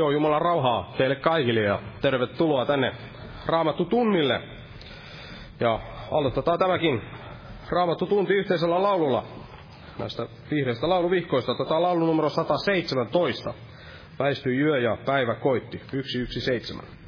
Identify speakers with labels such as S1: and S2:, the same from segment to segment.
S1: Joo, Jumalan rauhaa teille kaikille ja tervetuloa tänne Raamattu tunnille. Ja aloitetaan tämäkin Raamattu tunti yhteisellä laululla näistä vihreistä lauluvihkoista. Tätä laulu numero 117. Väistyi yö ja päivä koitti. 117.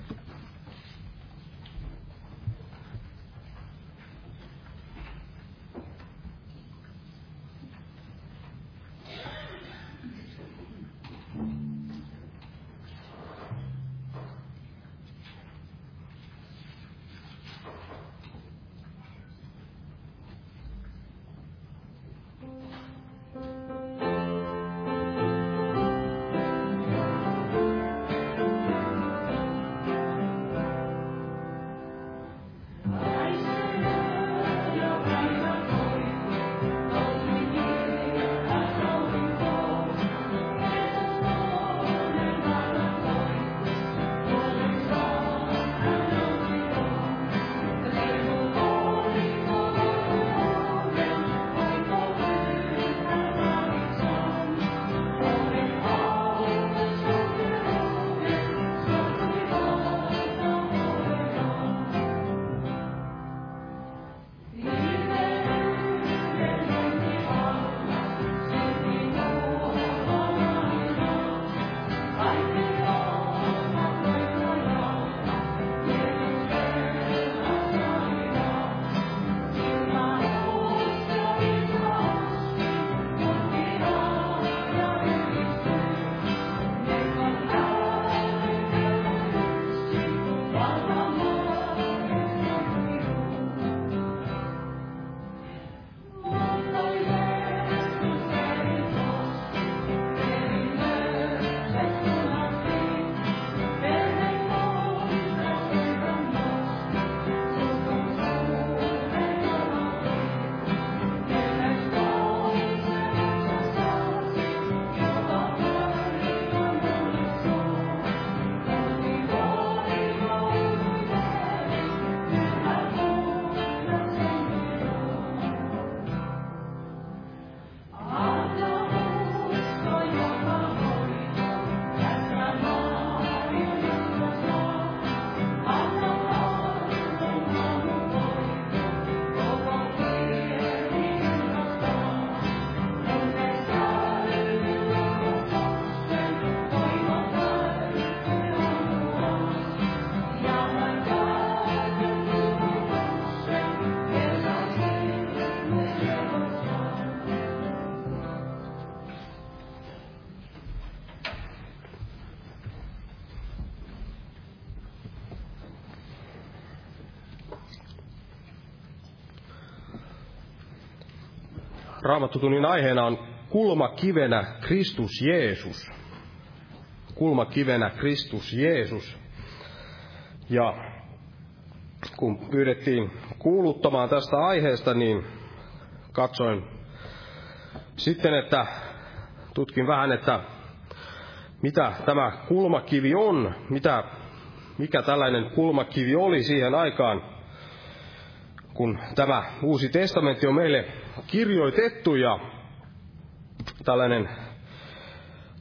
S1: Raamattutunnin aiheena on kulmakivenä Kristus Jeesus. Kulmakivenä Kristus Jeesus. Ja kun pyydettiin kuuluttamaan tästä aiheesta, niin katsoin sitten, että tutkin vähän, että mitä tämä kulmakivi on, mitä, mikä tällainen kulmakivi oli siihen aikaan, kun tämä uusi testamentti on meille kirjoitettu ja tällainen,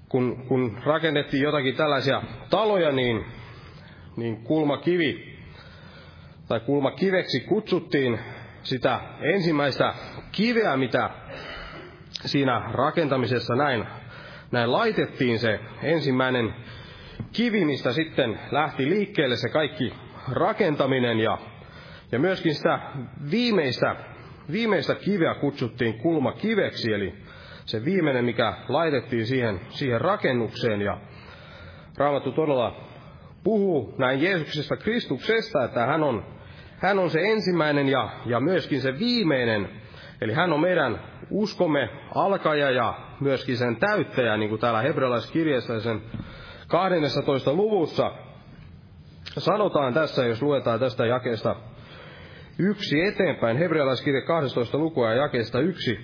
S1: kun, kun rakennettiin jotakin tällaisia taloja, niin, niin kulmakivi tai kulmakiveksi kutsuttiin sitä ensimmäistä kiveä, mitä siinä rakentamisessa näin, näin laitettiin. Se ensimmäinen kivi, mistä sitten lähti liikkeelle se kaikki rakentaminen ja, ja myöskin sitä viimeistä viimeistä kiveä kutsuttiin kulmakiveksi, eli se viimeinen, mikä laitettiin siihen, siihen rakennukseen. Ja Raamattu todella puhuu näin Jeesuksesta Kristuksesta, että hän on, hän on se ensimmäinen ja, ja myöskin se viimeinen. Eli hän on meidän uskomme alkaja ja myöskin sen täyttäjä, niin kuin täällä hebrealaiskirjassa sen 12. luvussa sanotaan tässä, jos luetaan tästä jakeesta yksi eteenpäin. Hebrealaiskirja 12 lukua ja jakeesta yksi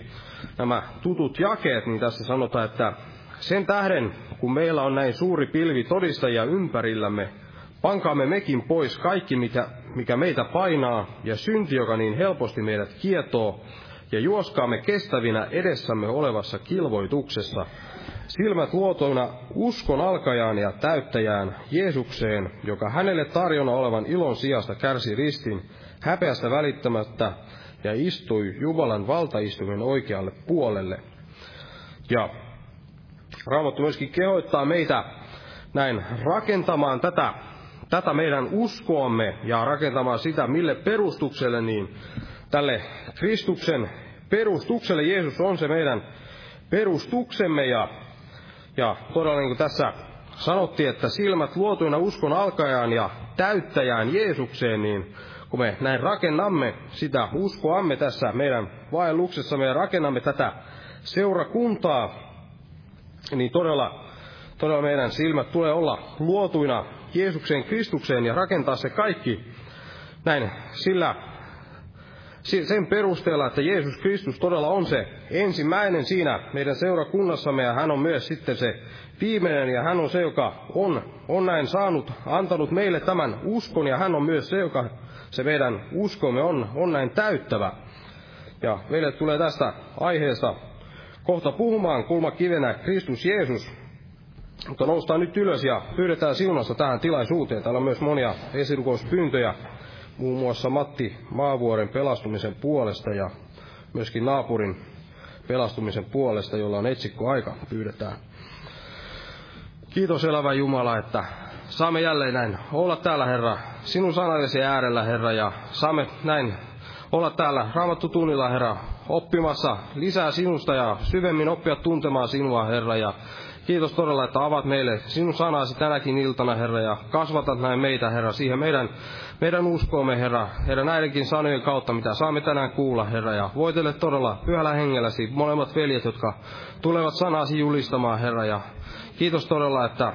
S1: nämä tutut jakeet, niin tässä sanotaan, että sen tähden, kun meillä on näin suuri pilvi todistajia ympärillämme, pankaamme mekin pois kaikki, mikä, mikä meitä painaa, ja synti, joka niin helposti meidät kietoo,
S2: ja juoskaamme kestävinä edessämme olevassa kilvoituksessa, silmät luotoina uskon alkajaan ja täyttäjään Jeesukseen, joka hänelle tarjona olevan ilon sijasta kärsi ristin, häpeästä välittämättä ja istui Jumalan valtaistuimen oikealle puolelle. Ja Raamattu myöskin kehoittaa meitä näin rakentamaan tätä, tätä meidän uskoamme ja rakentamaan sitä, mille perustukselle, niin tälle Kristuksen perustukselle Jeesus on se meidän perustuksemme ja, ja todella niin kuin tässä sanottiin, että silmät luotuina uskon alkajaan ja täyttäjään Jeesukseen, niin kun me näin rakennamme sitä uskoamme tässä meidän vaelluksessa, me rakennamme tätä seurakuntaa, niin todella, todella meidän silmät tulee olla luotuina Jeesukseen Kristukseen ja rakentaa se kaikki näin sillä sen perusteella, että Jeesus Kristus todella on se ensimmäinen siinä meidän seurakunnassamme ja hän on myös sitten se viimeinen ja hän on se, joka on, on näin saanut, antanut meille tämän uskon ja hän on myös se, joka se meidän uskomme on, on näin täyttävä. Ja meille tulee tästä aiheesta kohta puhumaan kulmakivenä Kristus Jeesus. Mutta noustaan nyt ylös ja pyydetään siunasta tähän tilaisuuteen. Täällä on myös monia esirukouspyyntöjä, muun muassa Matti Maavuoren pelastumisen puolesta ja myöskin naapurin pelastumisen puolesta, jolla on etsikko aika, pyydetään. Kiitos elävä Jumala, että saamme jälleen näin olla täällä, Herra, sinun sanallesi äärellä, Herra, ja saamme näin olla täällä Raamattu tunnilla, Herra, oppimassa lisää sinusta ja syvemmin oppia tuntemaan sinua, Herra, ja kiitos todella, että avaat meille sinun sanasi tänäkin iltana, Herra, ja kasvatat näin meitä, Herra, siihen meidän, meidän uskoomme, Herra, Herra, näidenkin sanojen kautta, mitä saamme tänään kuulla, Herra, ja voitele todella pyhällä hengelläsi molemmat veljet, jotka tulevat sanasi julistamaan, Herra, ja kiitos todella, että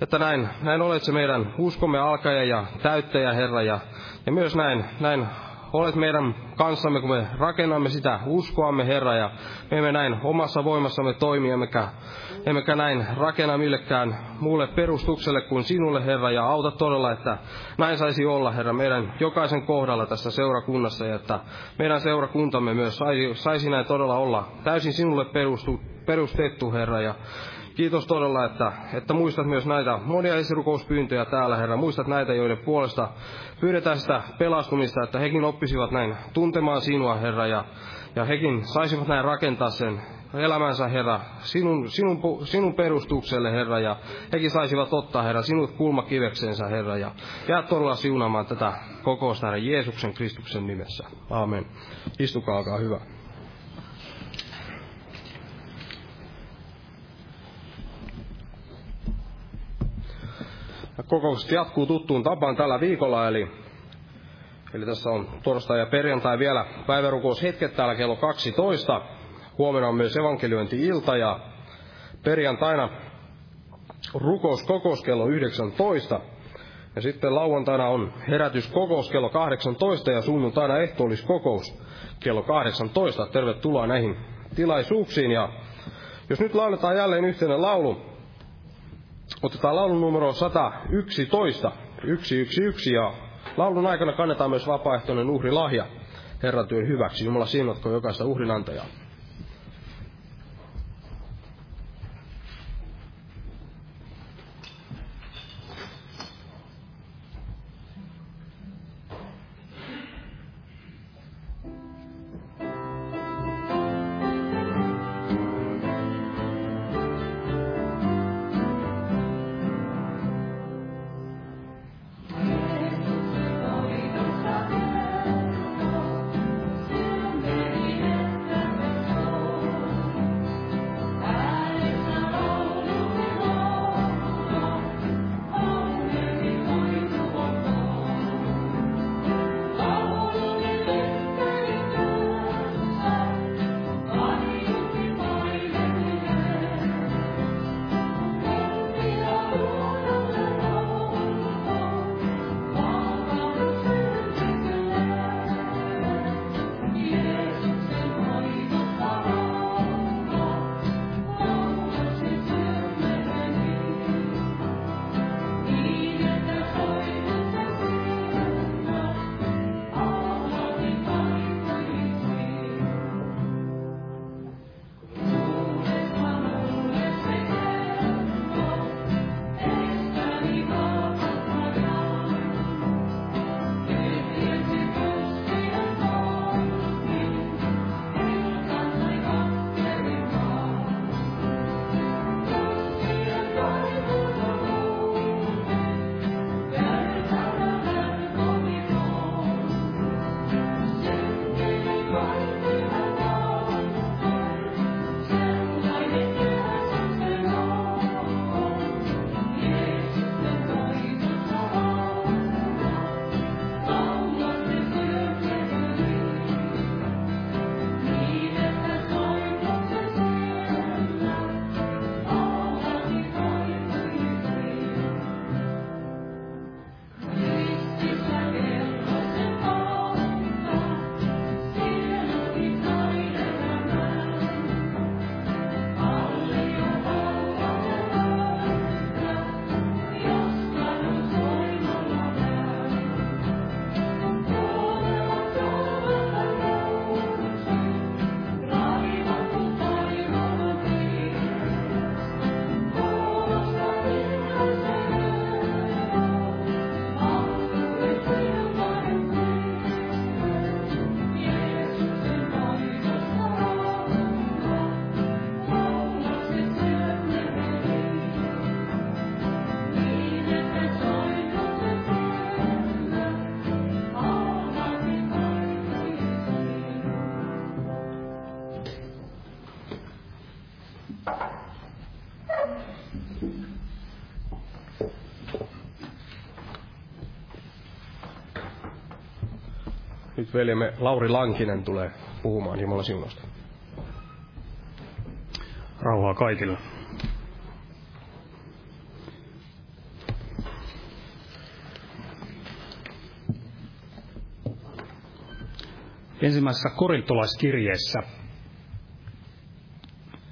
S2: että näin, näin olet se meidän uskomme alkaja ja täyttäjä, Herra, ja, ja myös näin, näin olet meidän kanssamme, kun me rakennamme sitä uskoamme, Herra, ja me emme näin omassa voimassamme toimi, emmekä, emmekä näin rakenna millekään muulle perustukselle kuin sinulle, Herra, ja auta todella, että näin saisi olla, Herra, meidän jokaisen kohdalla tässä seurakunnassa, ja että meidän seurakuntamme myös saisi, saisi näin todella olla täysin sinulle perustu, perustettu, Herra, ja Kiitos todella, että, että muistat myös näitä monia esirukouspyyntöjä täällä, Herra. Muistat näitä, joiden puolesta pyydetään sitä pelastumista, että hekin oppisivat näin tuntemaan sinua, Herra, ja, ja hekin saisivat näin rakentaa sen elämänsä, Herra, sinun, sinun, sinun perustukselle, Herra, ja hekin saisivat ottaa, Herra, sinut kulmakiveksensä, Herra, ja jää todella siunaamaan tätä kokousta, Herra, Jeesuksen Kristuksen nimessä. Aamen. Istukaa, olkaa hyvä. Kokoukset jatkuu tuttuun tapaan tällä viikolla, eli, eli tässä on torstai ja perjantai vielä päivärukoushetket täällä kello 12. Huomenna on myös evankeliointi-ilta ja perjantaina rukouskokous kello 19. Ja sitten lauantaina on herätyskokous kello 18 ja sunnuntaina ehtoolliskokous kello 18. Tervetuloa näihin tilaisuuksiin. Ja jos nyt lauletaan jälleen yhteinen laulu, Otetaan laulun numero 111, 111 ja laulun aikana kannetaan myös vapaaehtoinen uhrilahja Herran työn hyväksi. Jumala siunatko jokaista uhrinantajaa. Nyt veljemme Lauri Lankinen tulee puhumaan Jumalan siunosta.
S3: Rauhaa kaikille. Ensimmäisessä korintolaiskirjeessä,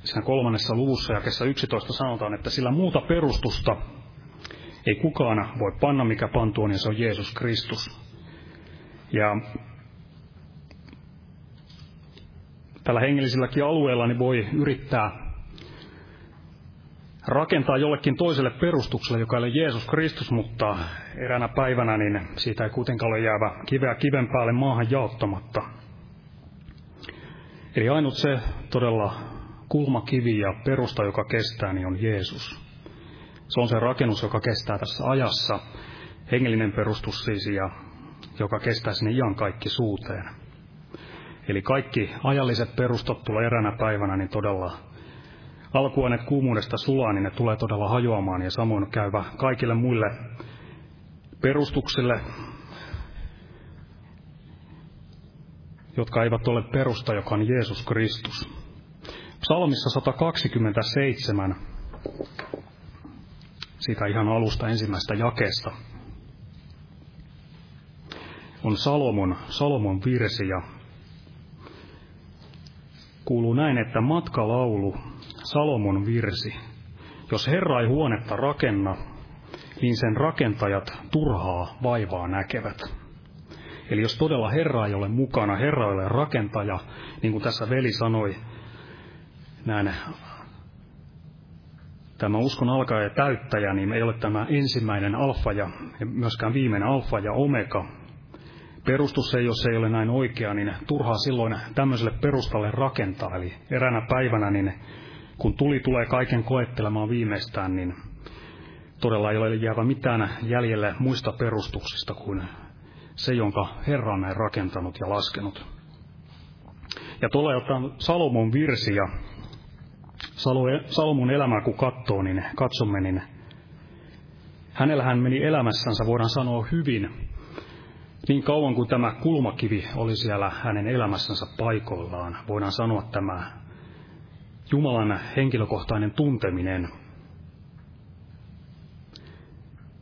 S3: siinä kolmannessa luvussa ja kesä 11 sanotaan, että sillä muuta perustusta ei kukaan voi panna, mikä pantu on, ja se on Jeesus Kristus. Ja tällä hengellisilläkin alueella niin voi yrittää rakentaa jollekin toiselle perustukselle, joka ei ole Jeesus Kristus, mutta eräänä päivänä niin siitä ei kuitenkaan ole jäävä kiveä kiven päälle maahan jaottamatta. Eli ainut se todella kulmakivi ja perusta, joka kestää, niin on Jeesus. Se on se rakennus, joka kestää tässä ajassa, hengellinen perustus siis, ja joka kestää sinne ihan kaikki suuteen. Eli kaikki ajalliset perustot tulee eräänä päivänä niin todella alkuaineet kuumuudesta sulaa, niin ne tulee todella hajoamaan ja samoin käyvä kaikille muille perustuksille, jotka eivät ole perusta, joka on Jeesus Kristus. Psalmissa 127, siitä ihan alusta ensimmäistä jakeesta, on Salomon, Salomon virsi ja kuuluu näin, että matkalaulu, Salomon virsi. Jos Herra ei huonetta rakenna, niin sen rakentajat turhaa vaivaa näkevät. Eli jos todella Herra ei ole mukana, Herra ei ole rakentaja, niin kuin tässä veli sanoi, näin tämä uskon alkaja ja täyttäjä, niin ei ole tämä ensimmäinen alfa ja myöskään viimeinen alfa ja omega. Perustus ei, jos ei ole näin oikea, niin turhaa silloin tämmöiselle perustalle rakentaa. Eli eräänä päivänä, niin kun tuli tulee kaiken koettelemaan viimeistään, niin todella ei ole jäävä mitään jäljelle muista perustuksista kuin se, jonka Herra on näin rakentanut ja laskenut. Ja tulee ottaa Salomon virsi ja Salomon elämää kun katsoo, niin katsomme, niin hänellähän meni elämässänsä, voidaan sanoa hyvin, niin kauan kuin tämä kulmakivi oli siellä hänen elämässänsä paikoillaan. Voidaan sanoa tämä Jumalan henkilökohtainen tunteminen.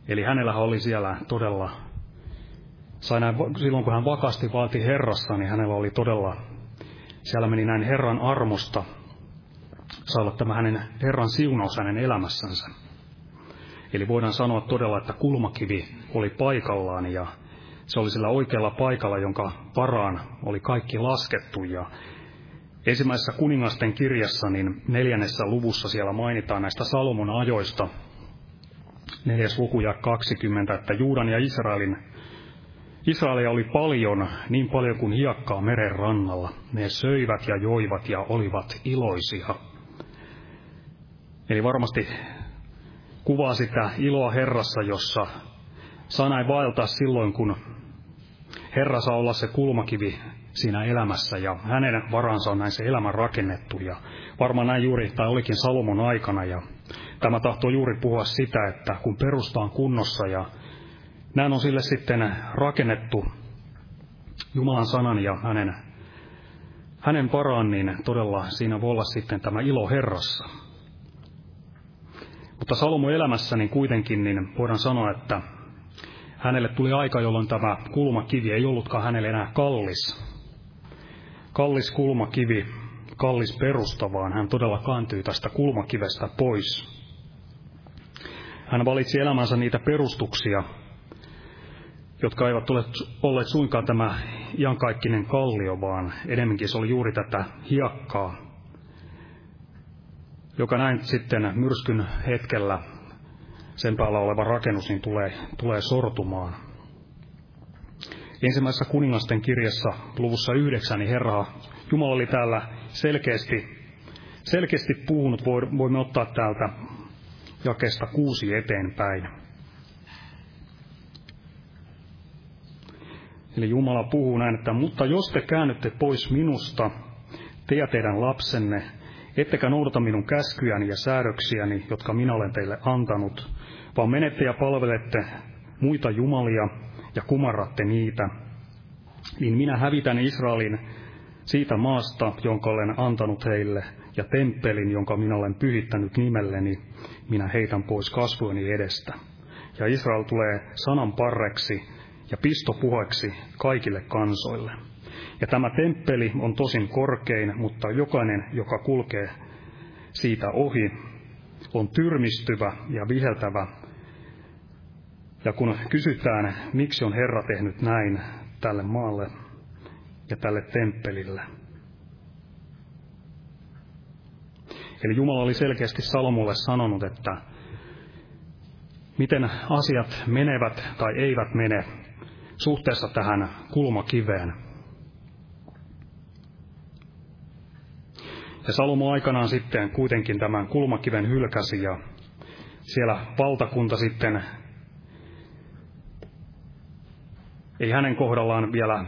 S3: Eli hänellä oli siellä todella, sai näin, silloin kun hän vakasti vaati Herrassa, niin hänellä oli todella, siellä meni näin Herran armosta, sai olla tämä hänen Herran siunaus hänen elämässänsä. Eli voidaan sanoa todella, että kulmakivi oli paikallaan ja se oli sillä oikealla paikalla, jonka varaan oli kaikki laskettu ja Ensimmäisessä kuningasten kirjassa, niin neljännessä luvussa siellä mainitaan näistä Salomon ajoista, neljäs luku ja 20, että Juudan ja Israelin Israelia oli paljon, niin paljon kuin hiekkaa meren rannalla. Ne söivät ja joivat ja olivat iloisia. Eli varmasti kuvaa sitä iloa Herrassa, jossa saa näin vaeltaa silloin, kun Herra saa olla se kulmakivi siinä elämässä ja hänen varansa on näin se elämä rakennettu ja varmaan näin juuri, tai olikin Salomon aikana ja tämä tahtoo juuri puhua sitä, että kun perusta on kunnossa ja näin on sille sitten rakennettu Jumalan sanan ja hänen, hänen varaan, niin todella siinä voi olla sitten tämä ilo Herrassa. Mutta Salomon elämässä niin kuitenkin niin voidaan sanoa, että hänelle tuli aika, jolloin tämä kulmakivi ei ollutkaan hänelle enää kallis, kallis kulmakivi, kallis perusta, vaan hän todella kantui tästä kulmakivestä pois. Hän valitsi elämänsä niitä perustuksia, jotka eivät ole olleet suinkaan tämä iankaikkinen kallio, vaan enemmänkin se oli juuri tätä hiekkaa, joka näin sitten myrskyn hetkellä sen päällä oleva rakennus niin tulee, tulee sortumaan. Ensimmäisessä kuningasten kirjassa luvussa yhdeksän, niin Herra Jumala oli täällä selkeästi, selkeästi puhunut. Voimme ottaa täältä jakesta kuusi eteenpäin. Eli Jumala puhuu näin, että mutta jos te käännytte pois minusta, te ja teidän lapsenne, ettekä noudata minun käskyjäni ja säädöksiäni, jotka minä olen teille antanut, vaan menette ja palvelette muita jumalia, ja kumarratte niitä, niin minä hävitän Israelin siitä maasta, jonka olen antanut heille, ja temppelin, jonka minä olen pyhittänyt nimelleni, minä heitän pois kasvojeni edestä. Ja Israel tulee sanan parreksi ja pistopuheksi kaikille kansoille. Ja tämä temppeli on tosin korkein, mutta jokainen, joka kulkee siitä ohi, on tyrmistyvä ja viheltävä. Ja kun kysytään, miksi on Herra tehnyt näin tälle maalle ja tälle temppelille, Eli Jumala oli selkeästi Salomolle sanonut, että miten asiat menevät tai eivät mene suhteessa tähän kulmakiveen. Ja Salomo aikanaan sitten kuitenkin tämän kulmakiven hylkäsi ja siellä valtakunta sitten ei hänen kohdallaan vielä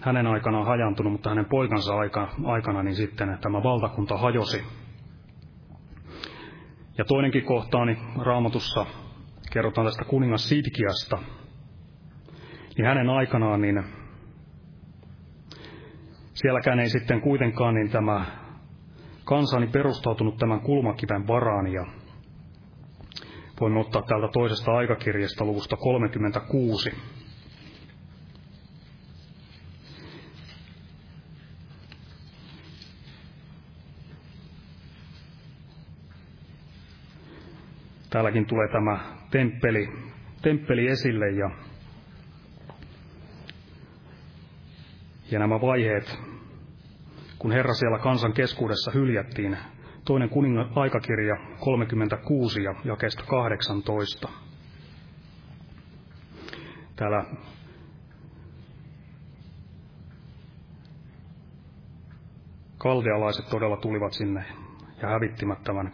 S3: hänen aikanaan hajantunut, mutta hänen poikansa aikana, niin sitten tämä valtakunta hajosi ja toinenkin kohtaani raamatussa kerrotaan tästä kuningas Sidkiasta. Niin hänen aikanaan, niin sielläkään ei sitten kuitenkaan niin tämä kansani perustautunut tämän kulmakiven varaan ja voimme ottaa täältä toisesta aikakirjasta luvusta 36. Täälläkin tulee tämä temppeli, temppeli esille ja, ja nämä vaiheet, kun Herra siellä kansan keskuudessa hyljättiin, toinen kuningan aikakirja 36 ja jakeesta 18. Täällä kaldealaiset todella tulivat sinne ja hävittivät tämän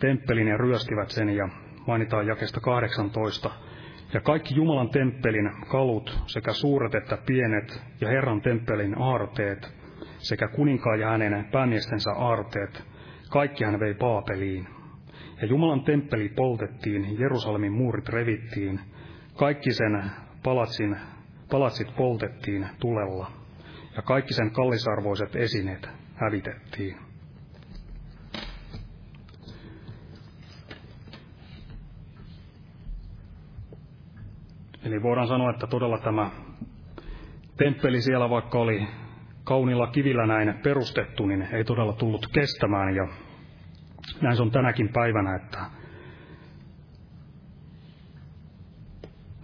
S3: temppelin ja ryöstivät sen ja mainitaan jakesta 18. Ja kaikki Jumalan temppelin kalut, sekä suuret että pienet, ja Herran temppelin aarteet, sekä kuninkaan ja hänen päämiestensä aarteet, kaikki hän vei Paapeliin. Ja Jumalan temppeli poltettiin, Jerusalemin muurit revittiin, kaikki sen palatsin, palatsit poltettiin tulella, ja kaikki sen kallisarvoiset esineet hävitettiin. Eli voidaan sanoa, että todella tämä temppeli siellä, vaikka oli kaunilla kivillä näin perustettu, niin ei todella tullut kestämään. Ja näin se on tänäkin päivänä, että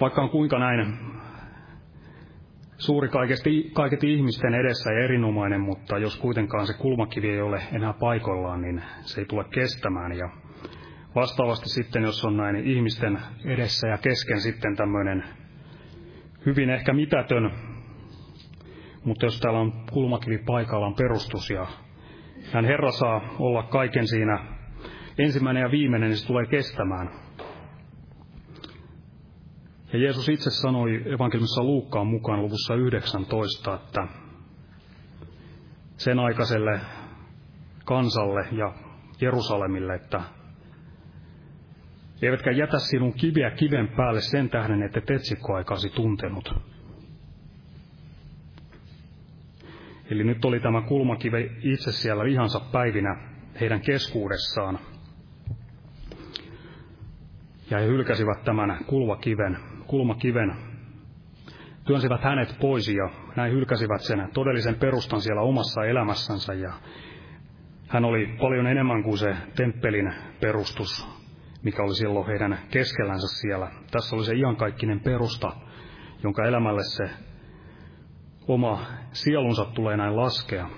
S3: vaikka on kuinka näin suuri kaikesti, kaiketi ihmisten edessä ja erinomainen, mutta jos kuitenkaan se kulmakivi ei ole enää paikoillaan, niin se ei tule kestämään. Ja Vastaavasti sitten, jos on näin ihmisten edessä ja kesken sitten tämmöinen hyvin ehkä mitätön, mutta jos täällä on kulmakivi paikallaan perustus ja hän Herra saa olla kaiken siinä ensimmäinen ja viimeinen, niin se tulee kestämään. Ja Jeesus itse sanoi evankeliumissa Luukkaan mukaan luvussa 19, että sen aikaiselle kansalle ja Jerusalemille, että eivätkä jätä sinun kiveä kiven päälle sen tähden, että et etsikkoaikasi tuntenut. Eli nyt oli tämä kulmakive itse siellä ihansa päivinä heidän keskuudessaan. Ja he hylkäsivät tämän kulmakiven, kulmakiven, työnsivät hänet pois ja näin hylkäsivät sen todellisen perustan siellä omassa elämässänsä. Ja hän oli paljon enemmän kuin se temppelin perustus, mikä oli silloin heidän keskellänsä siellä. Tässä oli se iankaikkinen perusta, jonka elämälle se oma sielunsa tulee näin laskea.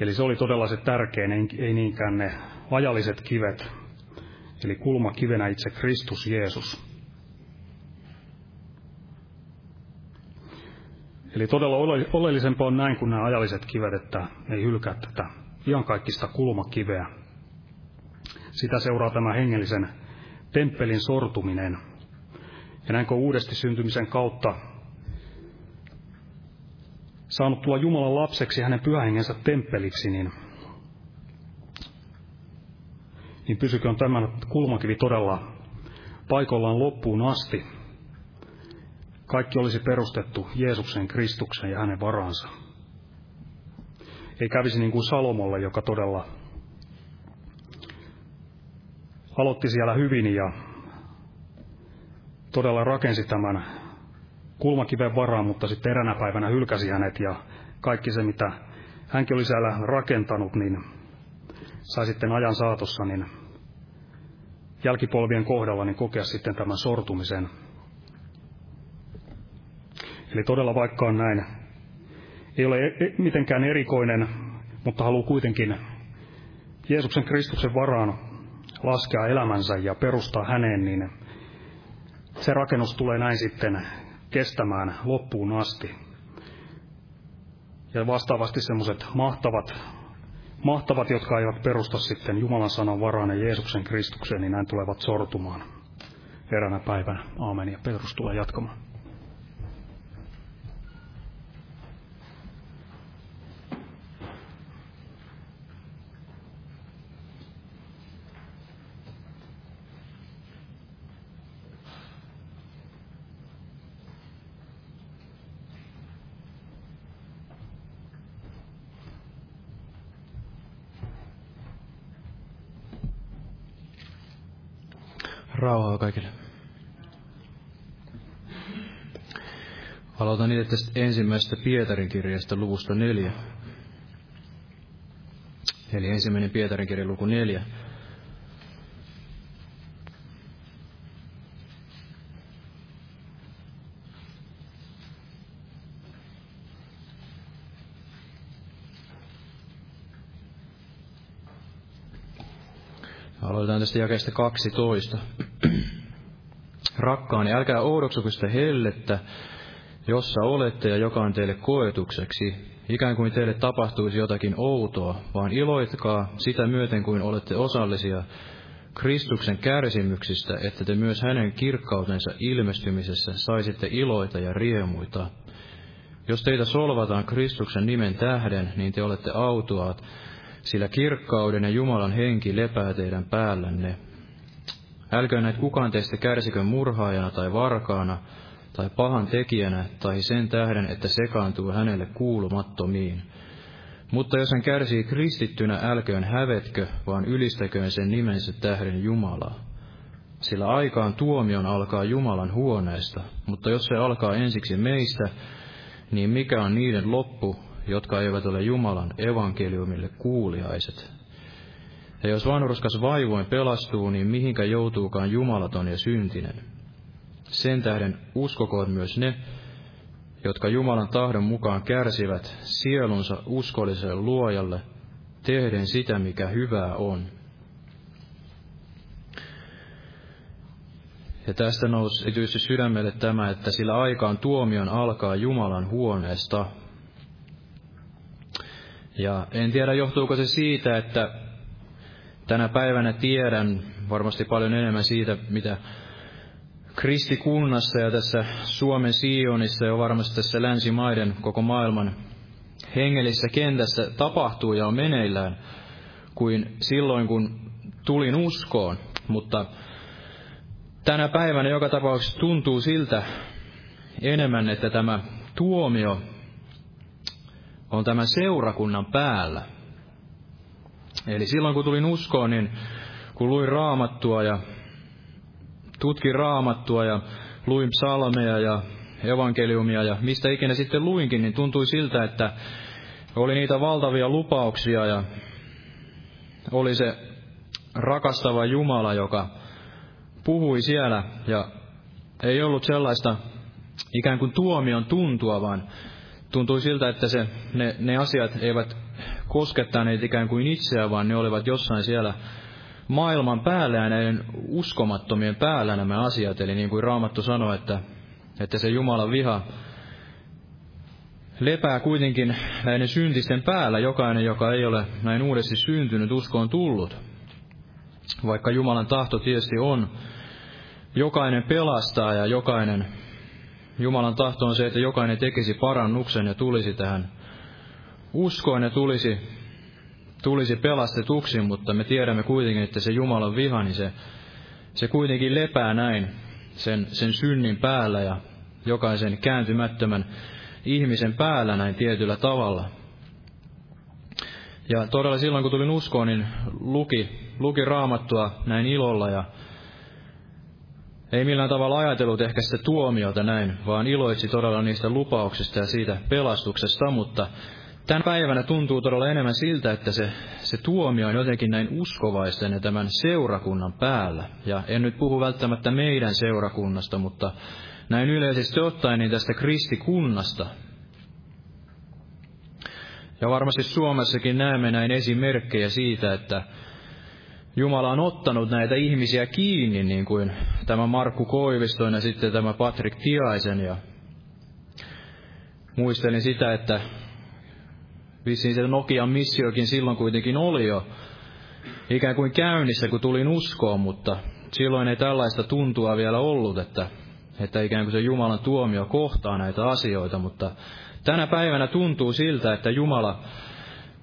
S3: Eli se oli todella se tärkein, ei niinkään ne ajalliset kivet, eli kulmakivenä itse Kristus Jeesus. Eli todella oleellisempaa on näin kuin nämä ajalliset kivet, että ei hylkää tätä iankaikkista kulmakiveä. Sitä seuraa tämä hengellisen temppelin sortuminen. Ja näin kun uudesti syntymisen kautta saanut tulla Jumalan lapseksi hänen pyhähengensä temppeliksi, niin, niin pysyköön tämän kulmakivi todella paikallaan loppuun asti. Kaikki olisi perustettu Jeesuksen Kristuksen ja hänen varansa. Ei kävisi niin kuin Salomolle, joka todella aloitti siellä hyvin ja todella rakensi tämän kulmakiven varaan, mutta sitten eränä päivänä hylkäsi hänet ja kaikki se, mitä hänkin oli siellä rakentanut, niin sai sitten ajan saatossa niin jälkipolvien kohdalla niin kokea sitten tämän sortumisen. Eli todella vaikka on näin, ei ole e- e- mitenkään erikoinen, mutta haluaa kuitenkin Jeesuksen Kristuksen varaan laskea elämänsä ja perustaa häneen, niin se rakennus tulee näin sitten kestämään loppuun asti. Ja vastaavasti semmoiset mahtavat, mahtavat, jotka eivät perusta sitten Jumalan sanan varaan ja Jeesuksen Kristukseen, niin näin tulevat sortumaan eränä päivänä. Aamen. Ja Petrus tulee jatkamaan.
S4: Rauhaa kaikille. Aloitan itse tästä ensimmäisestä Pietarin kirjasta luvusta neljä. Eli ensimmäinen Pietarin kirja luku neljä. Aloitetaan tästä jakeesta 12. Rakkaani, älkää oudoksuko sitä hellettä, jossa olette ja joka on teille koetukseksi, ikään kuin teille tapahtuisi jotakin outoa, vaan iloitkaa sitä myöten kuin olette osallisia Kristuksen kärsimyksistä, että te myös hänen kirkkautensa ilmestymisessä saisitte iloita ja riemuita. Jos teitä solvataan Kristuksen nimen tähden, niin te olette autuaat, sillä kirkkauden ja Jumalan henki lepää teidän päällänne. Älköön näitä kukaan teistä kärsikö murhaajana tai varkaana, tai pahan tekijänä, tai sen tähden, että sekaantuu hänelle kuulumattomiin. Mutta jos hän kärsii kristittynä, älköön hävetkö, vaan ylistäköön sen nimensä tähden Jumalaa. Sillä aikaan tuomion alkaa Jumalan huoneesta, mutta jos se alkaa ensiksi meistä, niin mikä on niiden loppu, jotka eivät ole Jumalan evankeliumille kuuliaiset. Ja jos vanhurskas vaivoin pelastuu, niin mihinkä joutuukaan jumalaton ja syntinen. Sen tähden uskokoon myös ne, jotka Jumalan tahdon mukaan kärsivät sielunsa uskolliselle luojalle, tehden sitä, mikä hyvää on. Ja tästä nousi erityisesti sydämelle tämä, että sillä aikaan tuomion alkaa Jumalan huoneesta, ja en tiedä, johtuuko se siitä, että tänä päivänä tiedän varmasti paljon enemmän siitä, mitä kristikunnassa ja tässä Suomen Sionissa ja varmasti tässä länsimaiden koko maailman hengellisessä kentässä tapahtuu ja on meneillään kuin silloin, kun tulin uskoon. Mutta tänä päivänä joka tapauksessa tuntuu siltä enemmän, että tämä tuomio on tämän seurakunnan päällä. Eli silloin kun tulin uskoon, niin kun luin raamattua ja tutkin raamattua ja luin psalmeja ja evankeliumia ja mistä ikinä sitten luinkin, niin tuntui siltä, että oli niitä valtavia lupauksia ja oli se rakastava Jumala, joka puhui siellä. Ja ei ollut sellaista ikään kuin tuomion tuntua, vaan tuntui siltä, että se, ne, ne asiat eivät koskettaneet ikään kuin itseä, vaan ne olivat jossain siellä maailman päällä ja näiden uskomattomien päällä nämä asiat. Eli niin kuin Raamattu sanoi, että, että se Jumalan viha lepää kuitenkin näiden syntisten päällä jokainen, joka ei ole näin uudesti syntynyt, uskoon tullut. Vaikka Jumalan tahto tietysti on jokainen pelastaa ja jokainen Jumalan tahto on se, että jokainen tekisi parannuksen ja tulisi tähän uskoon ja tulisi, tulisi pelastetuksi, mutta me tiedämme kuitenkin, että se Jumalan viha, niin se, se kuitenkin lepää näin sen, sen synnin päällä ja jokaisen kääntymättömän ihmisen päällä näin tietyllä tavalla. Ja todella silloin, kun tulin uskoon, niin luki, luki raamattua näin ilolla ja ei millään tavalla ajatellut ehkä sitä tuomiota näin, vaan iloitsi todella niistä lupauksista ja siitä pelastuksesta, mutta Tänä päivänä tuntuu todella enemmän siltä, että se, se tuomio on jotenkin näin uskovaisten ja tämän seurakunnan päällä. Ja en nyt puhu välttämättä meidän seurakunnasta, mutta näin yleisesti ottaen niin tästä kristikunnasta. Ja varmasti Suomessakin näemme näin esimerkkejä siitä, että Jumala on ottanut näitä ihmisiä kiinni, niin kuin tämä Markku Koiviston ja sitten tämä Patrik Tiaisen. Ja muistelin sitä, että Vissiin se Nokian missiokin silloin kuitenkin oli jo ikään kuin käynnissä, kun tulin uskoon, mutta silloin ei tällaista tuntua vielä ollut, että, että ikään kuin se Jumalan tuomio kohtaa näitä asioita, mutta tänä päivänä tuntuu siltä, että Jumala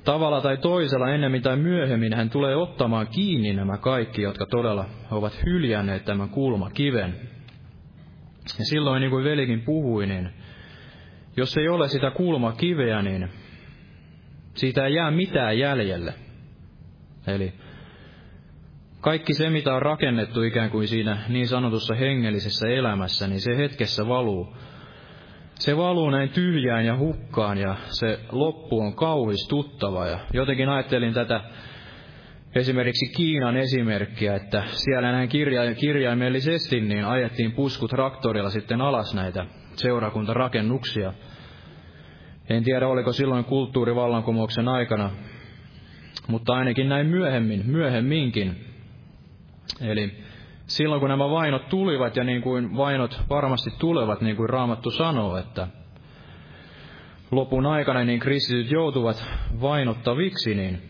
S4: tavalla tai toisella ennemmin tai myöhemmin hän tulee ottamaan kiinni nämä kaikki, jotka todella ovat hyljänneet tämän kulmakiven. Ja silloin, niin kuin velikin puhui, niin jos ei ole sitä kulmakiveä, niin siitä ei jää mitään jäljelle. Eli kaikki se, mitä on rakennettu ikään kuin siinä niin sanotussa hengellisessä elämässä, niin se hetkessä valuu. Se valuu näin tyhjään ja hukkaan ja se loppu on kauhistuttava. Ja jotenkin ajattelin tätä esimerkiksi Kiinan esimerkkiä, että siellä näin kirja, kirjaimellisesti niin ajettiin puskutraktorilla sitten alas näitä seurakuntarakennuksia – en tiedä, oliko silloin kulttuurivallankumouksen aikana, mutta ainakin näin myöhemmin, myöhemminkin. Eli silloin kun nämä vainot tulivat, ja niin kuin vainot varmasti tulevat, niin kuin Raamattu sanoo, että lopun aikana niin kristityt joutuvat vainottaviksi, niin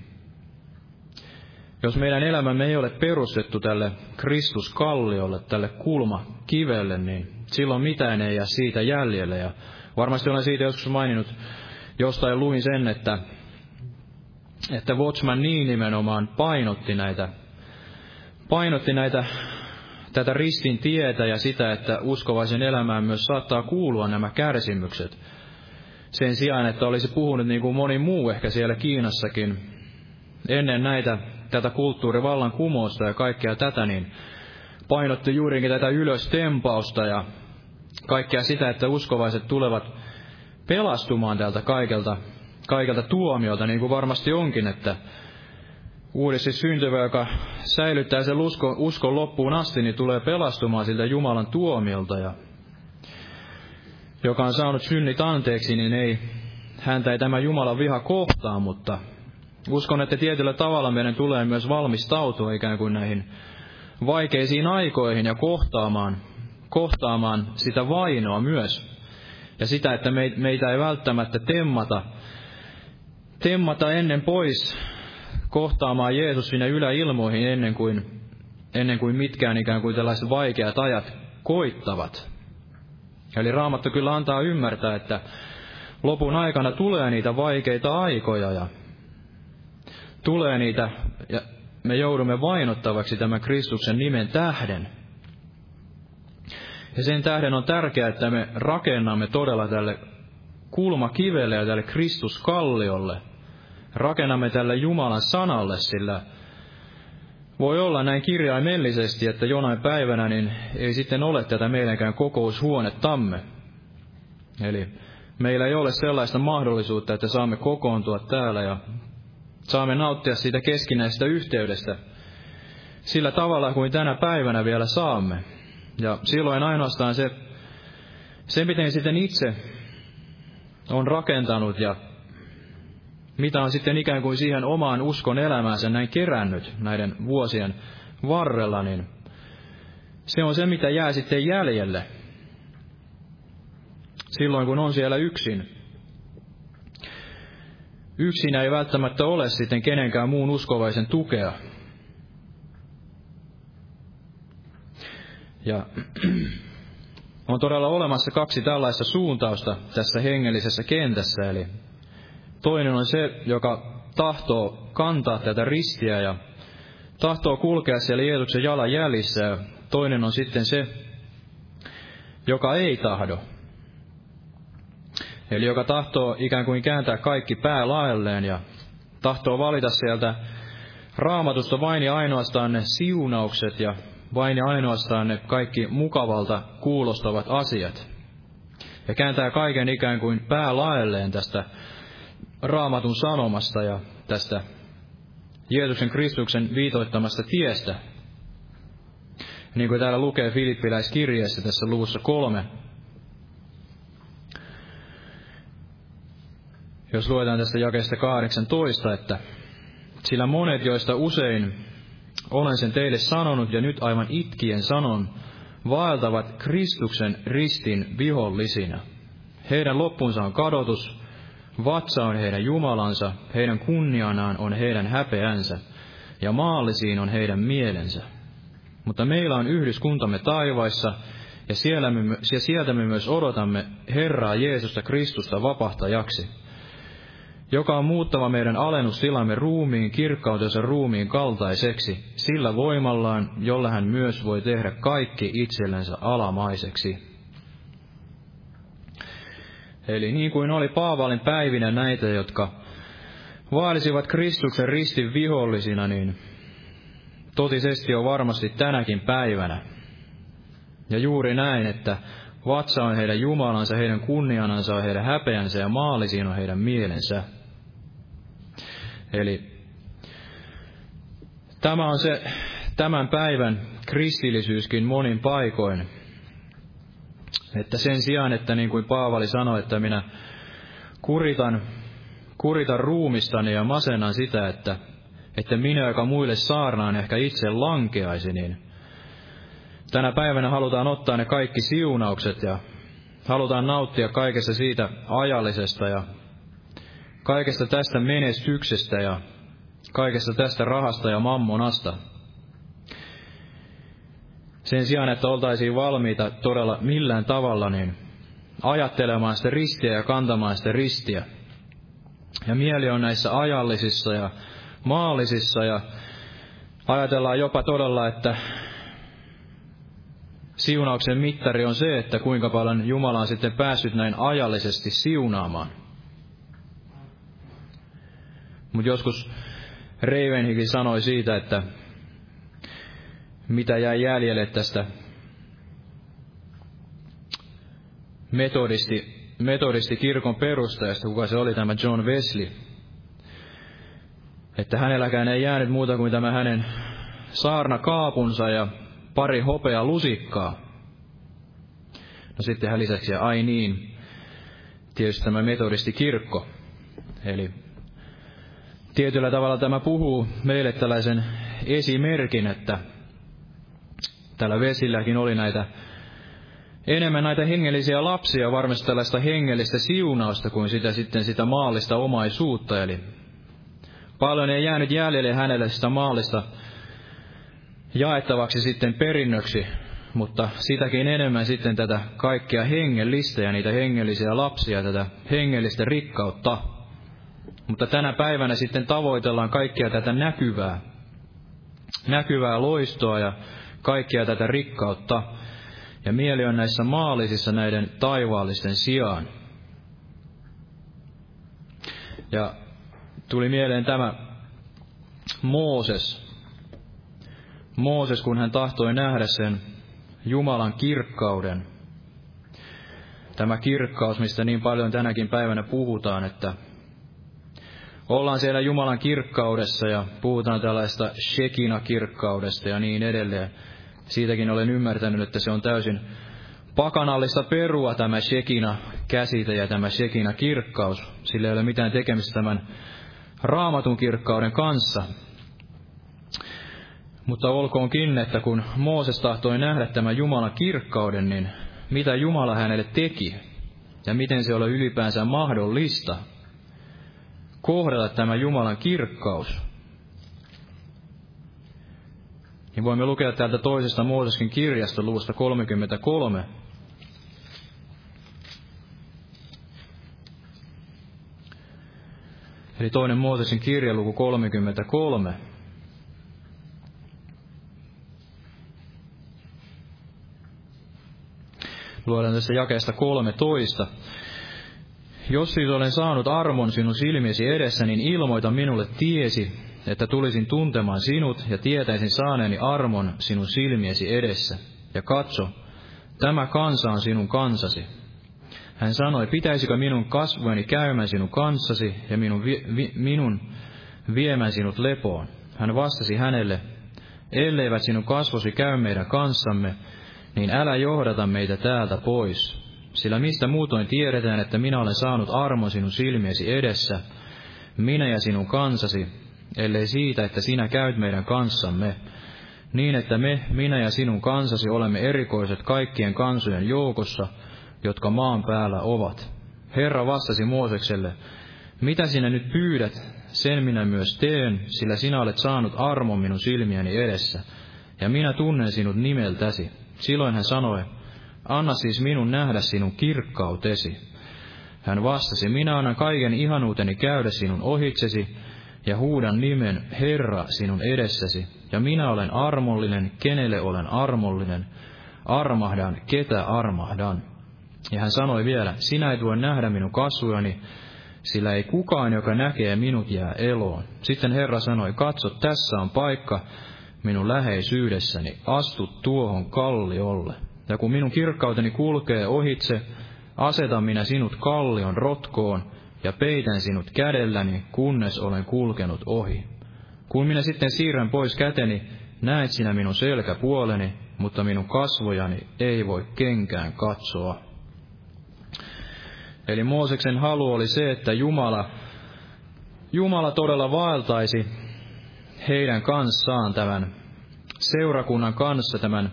S4: jos meidän elämämme ei ole perustettu tälle Kristuskalliolle, tälle kulmakivelle, niin silloin mitään ei jää siitä jäljelle. Ja Varmasti olen siitä joskus maininnut, jostain luin sen, että, että Watchman niin nimenomaan painotti näitä, painotti näitä, tätä ristin tietä ja sitä, että uskovaisen elämään myös saattaa kuulua nämä kärsimykset. Sen sijaan, että olisi puhunut niin kuin moni muu ehkä siellä Kiinassakin ennen näitä, tätä kulttuurivallan kumousta ja kaikkea tätä, niin painotti juurikin tätä ylöstempausta ja kaikkea sitä, että uskovaiset tulevat pelastumaan tältä kaikelta, kaikelta tuomiolta, niin kuin varmasti onkin, että uudesti syntyvä, joka säilyttää sen uskon, uskon loppuun asti, niin tulee pelastumaan siltä Jumalan tuomiolta. Ja joka on saanut synnit anteeksi, niin ei, häntä ei tämä Jumalan viha kohtaa, mutta uskon, että tietyllä tavalla meidän tulee myös valmistautua ikään kuin näihin vaikeisiin aikoihin ja kohtaamaan kohtaamaan sitä vainoa myös. Ja sitä, että meitä ei välttämättä temmata, temmata ennen pois kohtaamaan Jeesus sinne yläilmoihin ennen kuin, ennen kuin mitkään ikään kuin tällaiset vaikeat ajat koittavat. Eli Raamattu kyllä antaa ymmärtää, että lopun aikana tulee niitä vaikeita aikoja ja tulee niitä, ja me joudumme vainottavaksi tämän Kristuksen nimen tähden. Ja sen tähden on tärkeää, että me rakennamme todella tälle kulmakivelle ja tälle Kristuskalliolle. Rakennamme tälle Jumalan sanalle, sillä voi olla näin kirjaimellisesti, että jonain päivänä niin ei sitten ole tätä meidänkään kokoushuonettamme. Eli meillä ei ole sellaista mahdollisuutta, että saamme kokoontua täällä ja saamme nauttia siitä keskinäisestä yhteydestä sillä tavalla kuin tänä päivänä vielä saamme. Ja silloin ainoastaan se, se miten sitten itse on rakentanut ja mitä on sitten ikään kuin siihen omaan uskon elämäänsä näin kerännyt näiden vuosien varrella, niin se on se, mitä jää sitten jäljelle silloin, kun on siellä yksin. Yksin ei välttämättä ole sitten kenenkään muun uskovaisen tukea, Ja on todella olemassa kaksi tällaista suuntausta tässä hengellisessä kentässä. Eli toinen on se, joka tahtoo kantaa tätä ristiä ja tahtoo kulkea siellä Jeesuksen jalan jäljissä ja toinen on sitten se, joka ei tahdo. Eli joka tahtoo ikään kuin kääntää kaikki päälaelleen ja tahtoo valita sieltä raamatusta vain ja ainoastaan ne siunaukset ja vain ja ainoastaan ne kaikki mukavalta kuulostavat asiat. Ja kääntää kaiken ikään kuin päälaelleen tästä raamatun sanomasta ja tästä Jeesuksen Kristuksen viitoittamasta tiestä. Niin kuin täällä lukee Filippiläiskirjeessä tässä luvussa kolme. Jos luetaan tästä jakeesta 18, että sillä monet, joista usein olen sen teille sanonut ja nyt aivan itkien sanon, vaeltavat Kristuksen ristin vihollisina. Heidän loppunsa on kadotus, vatsa on heidän Jumalansa, heidän kunnianaan on heidän häpeänsä, ja maallisiin on heidän mielensä. Mutta meillä on yhdyskuntamme taivaissa, ja, siellä me, ja sieltä me myös odotamme Herraa Jeesusta Kristusta vapahtajaksi, joka on muuttava meidän alennustilamme ruumiin kirkkautensa ruumiin kaltaiseksi, sillä voimallaan, jolla hän myös voi tehdä kaikki itsellensä alamaiseksi. Eli niin kuin oli Paavalin päivinä näitä, jotka vaelisivat Kristuksen ristin vihollisina, niin totisesti on varmasti tänäkin päivänä. Ja juuri näin, että vatsa on heidän Jumalansa, heidän kunnianansa on heidän häpeänsä ja maalisiin on heidän mielensä. Eli tämä on se tämän päivän kristillisyyskin monin paikoin. Että sen sijaan, että niin kuin Paavali sanoi, että minä kuritan, kuritan ruumistani ja masennan sitä, että, että minä, joka muille saarnaan, ehkä itse lankeaisi, niin tänä päivänä halutaan ottaa ne kaikki siunaukset ja halutaan nauttia kaikesta siitä ajallisesta ja kaikesta tästä menestyksestä ja kaikesta tästä rahasta ja mammonasta. Sen sijaan, että oltaisiin valmiita todella millään tavalla niin ajattelemaan sitä ristiä ja kantamaan sitä ristiä. Ja mieli on näissä ajallisissa ja maallisissa ja ajatellaan jopa todella, että siunauksen mittari on se, että kuinka paljon Jumala on sitten päässyt näin ajallisesti siunaamaan. Mutta joskus Reivenhikin sanoi siitä, että mitä jäi jäljelle tästä metodisti, metodisti kirkon perustajasta, kuka se oli tämä John Wesley. Että hänelläkään ei jäänyt muuta kuin tämä hänen saarna kaapunsa ja pari hopea lusikkaa. No sitten hän lisäksi, ja ai niin, tietysti tämä metodisti kirkko. Eli tietyllä tavalla tämä puhuu meille tällaisen esimerkin, että tällä vesilläkin oli näitä enemmän näitä hengellisiä lapsia, varmasti tällaista hengellistä siunausta kuin sitä sitten sitä maallista omaisuutta. Eli paljon ei jäänyt jäljelle hänelle sitä maallista jaettavaksi sitten perinnöksi, mutta sitäkin enemmän sitten tätä kaikkea hengellistä ja niitä hengellisiä lapsia, tätä hengellistä rikkautta. Mutta tänä päivänä sitten tavoitellaan kaikkia tätä näkyvää, näkyvää loistoa ja kaikkea tätä rikkautta, ja mieli on näissä maallisissa näiden taivaallisten sijaan. Ja tuli mieleen tämä Mooses. Mooses, kun hän tahtoi nähdä sen Jumalan kirkkauden. Tämä kirkkaus, mistä niin paljon tänäkin päivänä puhutaan, että ollaan siellä Jumalan kirkkaudessa ja puhutaan tällaista Shekina-kirkkaudesta ja niin edelleen. Siitäkin olen ymmärtänyt, että se on täysin pakanallista perua tämä Shekina-käsite ja tämä Shekina-kirkkaus. Sillä ei ole mitään tekemistä tämän raamatun kirkkauden kanssa. Mutta olkoonkin, että kun Mooses tahtoi nähdä tämän Jumalan kirkkauden, niin mitä Jumala hänelle teki ja miten se oli ylipäänsä mahdollista kohdata tämä Jumalan kirkkaus niin voimme lukea täältä toisesta Mooseskin kirjasta luvusta 33. Eli toinen Mooseksen kirja, luku 33. Luodaan tässä jakeesta 13. Jos siis olen saanut armon sinun silmiesi edessä, niin ilmoita minulle tiesi, että tulisin tuntemaan sinut ja tietäisin saaneeni armon sinun silmiesi edessä. Ja katso, tämä kansa on sinun kansasi. Hän sanoi, pitäisikö minun kasvojeni käymään sinun kanssasi ja minun, vi, vi, minun viemään sinut lepoon. Hän vastasi hänelle, elleivät sinun kasvosi käy meidän kanssamme, niin älä johdata meitä täältä pois. Sillä mistä muutoin tiedetään, että minä olen saanut armon sinun silmiesi edessä, minä ja sinun kansasi, ellei siitä, että sinä käyt meidän kanssamme, niin että me, minä ja sinun kansasi olemme erikoiset kaikkien kansojen joukossa, jotka maan päällä ovat. Herra vastasi Moosekselle, mitä sinä nyt pyydät, sen minä myös teen, sillä sinä olet saanut armon minun silmiäni edessä, ja minä tunnen sinut nimeltäsi. Silloin hän sanoi, anna siis minun nähdä sinun kirkkautesi. Hän vastasi, minä annan kaiken ihanuuteni käydä sinun ohitsesi, ja huudan nimen Herra sinun edessäsi, ja minä olen armollinen, kenelle olen armollinen, armahdan, ketä armahdan. Ja hän sanoi vielä, sinä et voi nähdä minun kasvojani, sillä ei kukaan, joka näkee minut, jää eloon. Sitten Herra sanoi, katso, tässä on paikka minun läheisyydessäni, astu tuohon kalliolle. Ja kun minun kirkkauteni kulkee ohitse, asetan minä sinut kallion rotkoon, ja peitän sinut kädelläni, kunnes olen kulkenut ohi. Kun minä sitten siirrän pois käteni, näet sinä minun selkäpuoleni, mutta minun kasvojani ei voi kenkään katsoa. Eli Mooseksen halu oli se, että Jumala, Jumala todella vaeltaisi heidän kanssaan tämän seurakunnan kanssa, tämän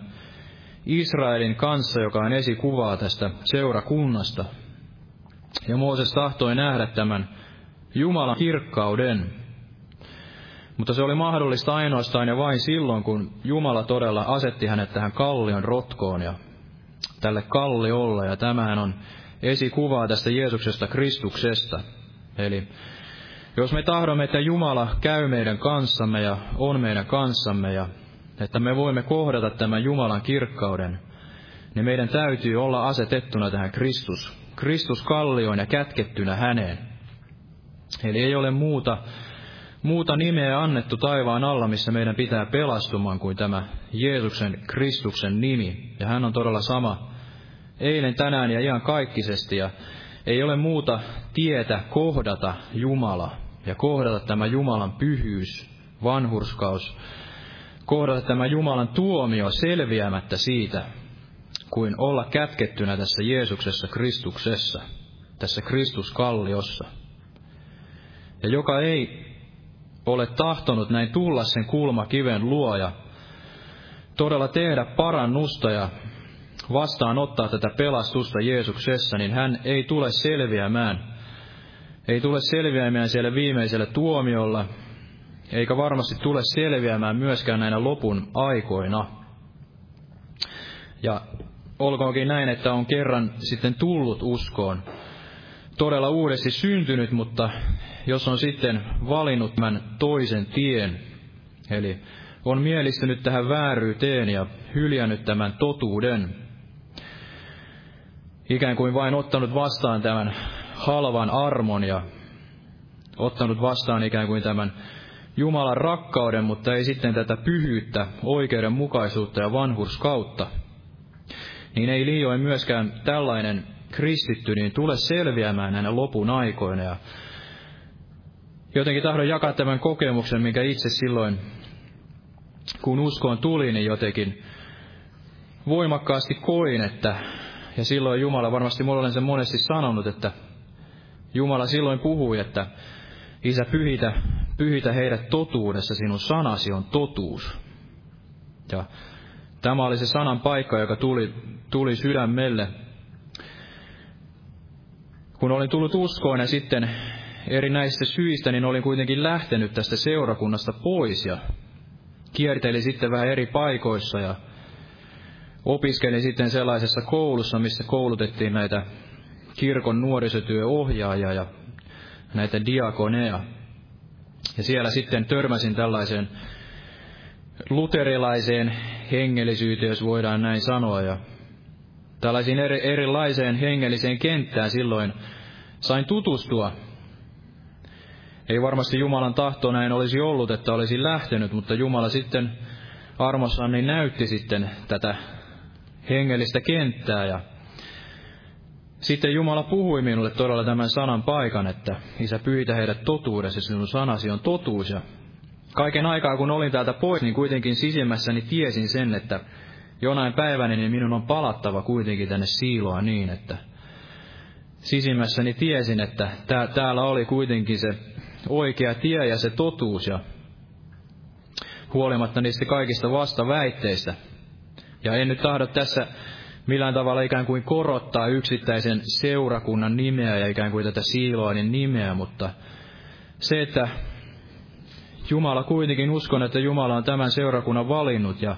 S4: Israelin kanssa, joka on esikuvaa tästä seurakunnasta. Ja Mooses tahtoi nähdä tämän Jumalan kirkkauden. Mutta se oli mahdollista ainoastaan ja vain silloin, kun Jumala todella asetti hänet tähän kallion rotkoon ja tälle kalliolle. Ja tämähän on esikuvaa tästä Jeesuksesta Kristuksesta. Eli jos me tahdomme, että Jumala käy meidän kanssamme ja on meidän kanssamme ja että me voimme kohdata tämän Jumalan kirkkauden, niin meidän täytyy olla asetettuna tähän Kristus, Kristus kallioon ja kätkettynä häneen. Eli ei ole muuta, muuta nimeä annettu taivaan alla, missä meidän pitää pelastumaan kuin tämä Jeesuksen Kristuksen nimi. Ja hän on todella sama eilen, tänään ja ihan kaikkisesti. Ja ei ole muuta tietä kohdata Jumala ja kohdata tämä Jumalan pyhyys, vanhurskaus, kohdata tämä Jumalan tuomio selviämättä siitä, kuin olla kätkettynä tässä Jeesuksessa Kristuksessa, tässä Kristuskalliossa. Ja joka ei ole tahtonut näin tulla sen kulmakiven luoja, todella tehdä parannusta ja vastaanottaa tätä pelastusta Jeesuksessa, niin hän ei tule selviämään. Ei tule selviämään siellä viimeisellä tuomiolla, eikä varmasti tule selviämään myöskään näinä lopun aikoina. Ja olkoonkin näin, että on kerran sitten tullut uskoon, todella uudesti syntynyt, mutta jos on sitten valinnut tämän toisen tien, eli on mielistynyt tähän vääryyteen ja hyljännyt tämän totuuden, ikään kuin vain ottanut vastaan tämän halvan armon ja ottanut vastaan ikään kuin tämän Jumalan rakkauden, mutta ei sitten tätä pyhyyttä, oikeudenmukaisuutta ja vanhurskautta, niin ei liioin myöskään tällainen kristitty niin tule selviämään näinä lopun aikoina. Ja jotenkin tahdon jakaa tämän kokemuksen, minkä itse silloin, kun uskoon tuli, niin jotenkin voimakkaasti koin, että, ja silloin Jumala, varmasti mulla olen sen monesti sanonut, että Jumala silloin puhui, että Isä, pyhitä, pyhitä heidät totuudessa, sinun sanasi on totuus. Ja tämä oli se sanan paikka, joka tuli, tuli sydämelle. Kun olin tullut uskoon ja sitten erinäisistä syistä, niin olin kuitenkin lähtenyt tästä seurakunnasta pois ja kierteli sitten vähän eri paikoissa ja opiskelin sitten sellaisessa koulussa, missä koulutettiin näitä kirkon nuorisotyöohjaajia ja näitä diakoneja. Ja siellä sitten törmäsin tällaiseen luterilaiseen hengellisyyteen, jos voidaan näin sanoa. Ja tällaisiin eri, erilaiseen hengelliseen kenttään silloin sain tutustua. Ei varmasti Jumalan tahto näin olisi ollut, että olisin lähtenyt, mutta Jumala sitten armossaan niin näytti sitten tätä hengellistä kenttää ja sitten Jumala puhui minulle todella tämän sanan paikan, että Isä pyytä heidät totuudessa, sinun sanasi on totuus. Ja kaiken aikaa kun olin täältä pois, niin kuitenkin sisimmässäni tiesin sen, että jonain päivänä niin minun on palattava kuitenkin tänne siiloa niin, että sisimmässäni tiesin, että tää, täällä oli kuitenkin se oikea tie ja se totuus ja huolimatta niistä kaikista vastaväitteistä. Ja en nyt tahdo tässä millään tavalla ikään kuin korottaa yksittäisen seurakunnan nimeä ja ikään kuin tätä siiloanin nimeä, mutta se, että Jumala kuitenkin uskon, että Jumala on tämän seurakunnan valinnut ja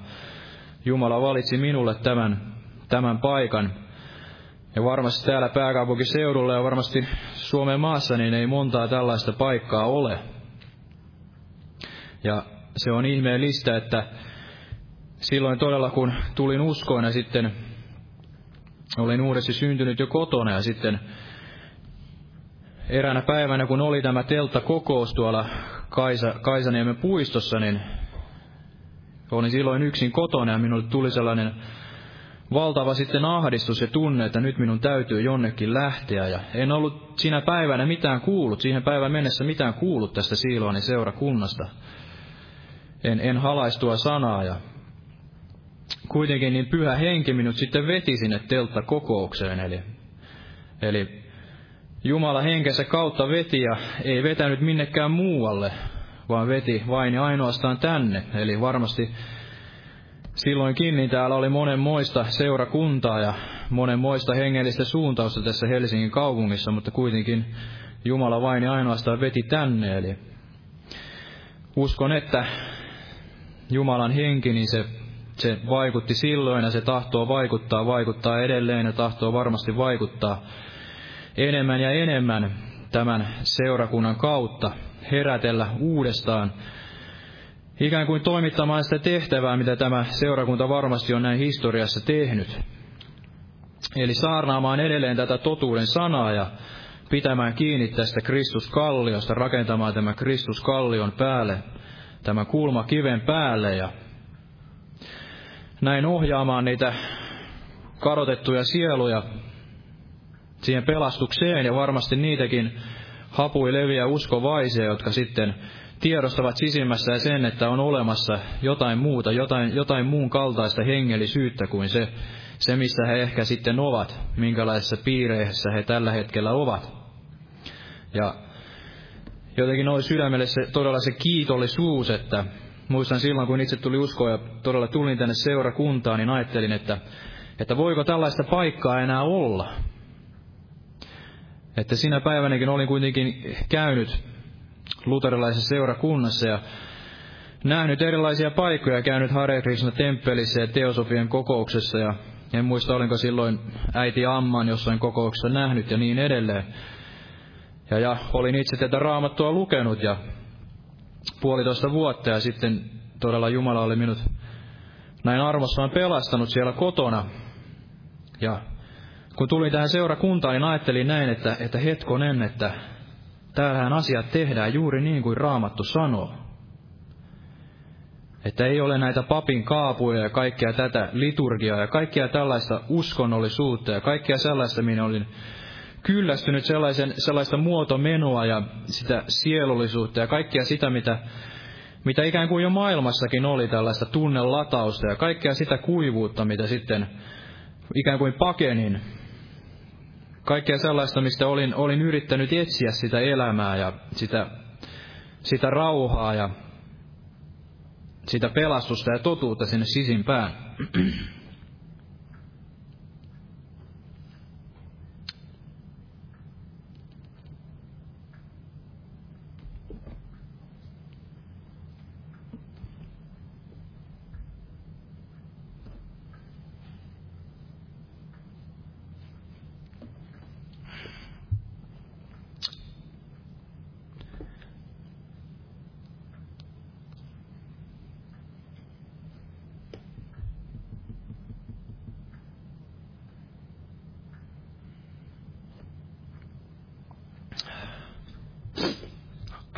S4: Jumala valitsi minulle tämän, tämän paikan. Ja varmasti täällä pääkaupunkiseudulla ja varmasti Suomen maassa niin ei montaa tällaista paikkaa ole. Ja se on ihmeellistä, että silloin todella kun tulin uskoon ja sitten olin uudesti syntynyt jo kotona ja sitten eräänä päivänä, kun oli tämä teltta-kokous tuolla Kaisa, Kaisaniemen puistossa, niin olin silloin yksin kotona ja minulle tuli sellainen valtava sitten ahdistus ja tunne, että nyt minun täytyy jonnekin lähteä. Ja en ollut siinä päivänä mitään kuullut, siihen päivän mennessä mitään kuullut tästä Siiloanin seurakunnasta. En, en halaistua sanaa ja kuitenkin niin pyhä henki minut sitten veti sinne teltta kokoukseen. Eli, eli Jumala henkensä kautta veti ja ei vetänyt minnekään muualle, vaan veti vain ja ainoastaan tänne. Eli varmasti silloinkin niin täällä oli monenmoista seurakuntaa ja monenmoista hengellistä suuntausta tässä Helsingin kaupungissa, mutta kuitenkin Jumala vain ja ainoastaan veti tänne. Eli uskon, että Jumalan henki, niin se se vaikutti silloin ja se tahtoo vaikuttaa, vaikuttaa edelleen ja tahtoo varmasti vaikuttaa enemmän ja enemmän tämän seurakunnan kautta, herätellä uudestaan, ikään kuin toimittamaan sitä tehtävää, mitä tämä seurakunta varmasti on näin historiassa tehnyt. Eli saarnaamaan edelleen tätä totuuden sanaa ja pitämään kiinni tästä Kristuskalliosta, rakentamaan tämä Kristuskallion päälle, tämä kulma kiven päälle ja näin ohjaamaan niitä kadotettuja sieluja siihen pelastukseen ja varmasti niitäkin hapui leviä uskovaisia, jotka sitten tiedostavat sisimmässä ja sen, että on olemassa jotain muuta, jotain, jotain muun kaltaista hengellisyyttä kuin se, se, missä he ehkä sitten ovat, minkälaisessa piireissä he tällä hetkellä ovat. Ja jotenkin oli sydämelle se, todella se kiitollisuus, että muistan silloin, kun itse tuli uskoa ja todella tulin tänne seurakuntaan, niin ajattelin, että, että voiko tällaista paikkaa enää olla. Että sinä päivänäkin olin kuitenkin käynyt luterilaisessa seurakunnassa ja nähnyt erilaisia paikkoja, käynyt Hare Krishna temppelissä ja teosofian kokouksessa ja en muista olinko silloin äiti Amman jossain kokouksessa nähnyt ja niin edelleen. Ja, ja olin itse tätä raamattua lukenut ja puolitoista vuotta ja sitten todella Jumala oli minut näin armossaan pelastanut siellä kotona. Ja kun tulin tähän seurakuntaan, niin ajattelin näin, että, että hetkonen, että täällähän asiat tehdään juuri niin kuin Raamattu sanoo. Että ei ole näitä papin kaapuja ja kaikkea tätä liturgiaa ja kaikkea tällaista uskonnollisuutta ja kaikkea sellaista, minä olin kyllästynyt sellaisen, sellaista muotomenoa ja sitä sielullisuutta ja kaikkia sitä, mitä, mitä ikään kuin jo maailmassakin oli tällaista tunnelatausta ja kaikkea sitä kuivuutta, mitä sitten ikään kuin pakenin. Kaikkea sellaista, mistä olin, olin yrittänyt etsiä sitä elämää ja sitä, sitä rauhaa ja sitä pelastusta ja totuutta sinne sisimpään.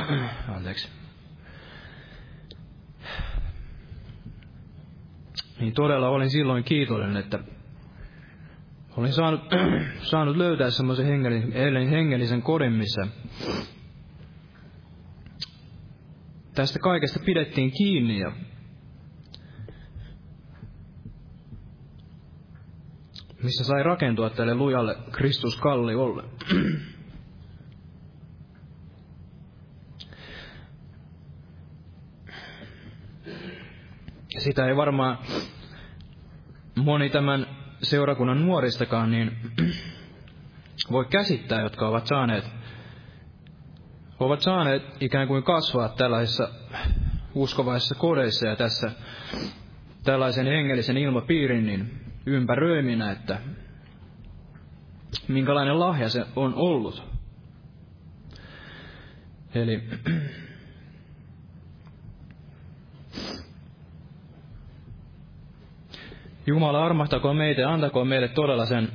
S4: anteeksi. Niin todella olin silloin kiitollinen, että olin saanut, saanut löytää semmoisen hengellisen, hengellisen kodin, missä tästä kaikesta pidettiin kiinni ja missä sai rakentua tälle lujalle Kristus kalliolle. Sitä ei varmaan moni tämän seurakunnan nuoristakaan niin voi käsittää, jotka ovat saaneet, ovat saaneet ikään kuin kasvaa tällaisissa uskovaisissa kodeissa ja tässä tällaisen hengellisen ilmapiirin niin ympäröiminä, että minkälainen lahja se on ollut. Eli Jumala armahtakoon meitä ja antakoon meille todella sen,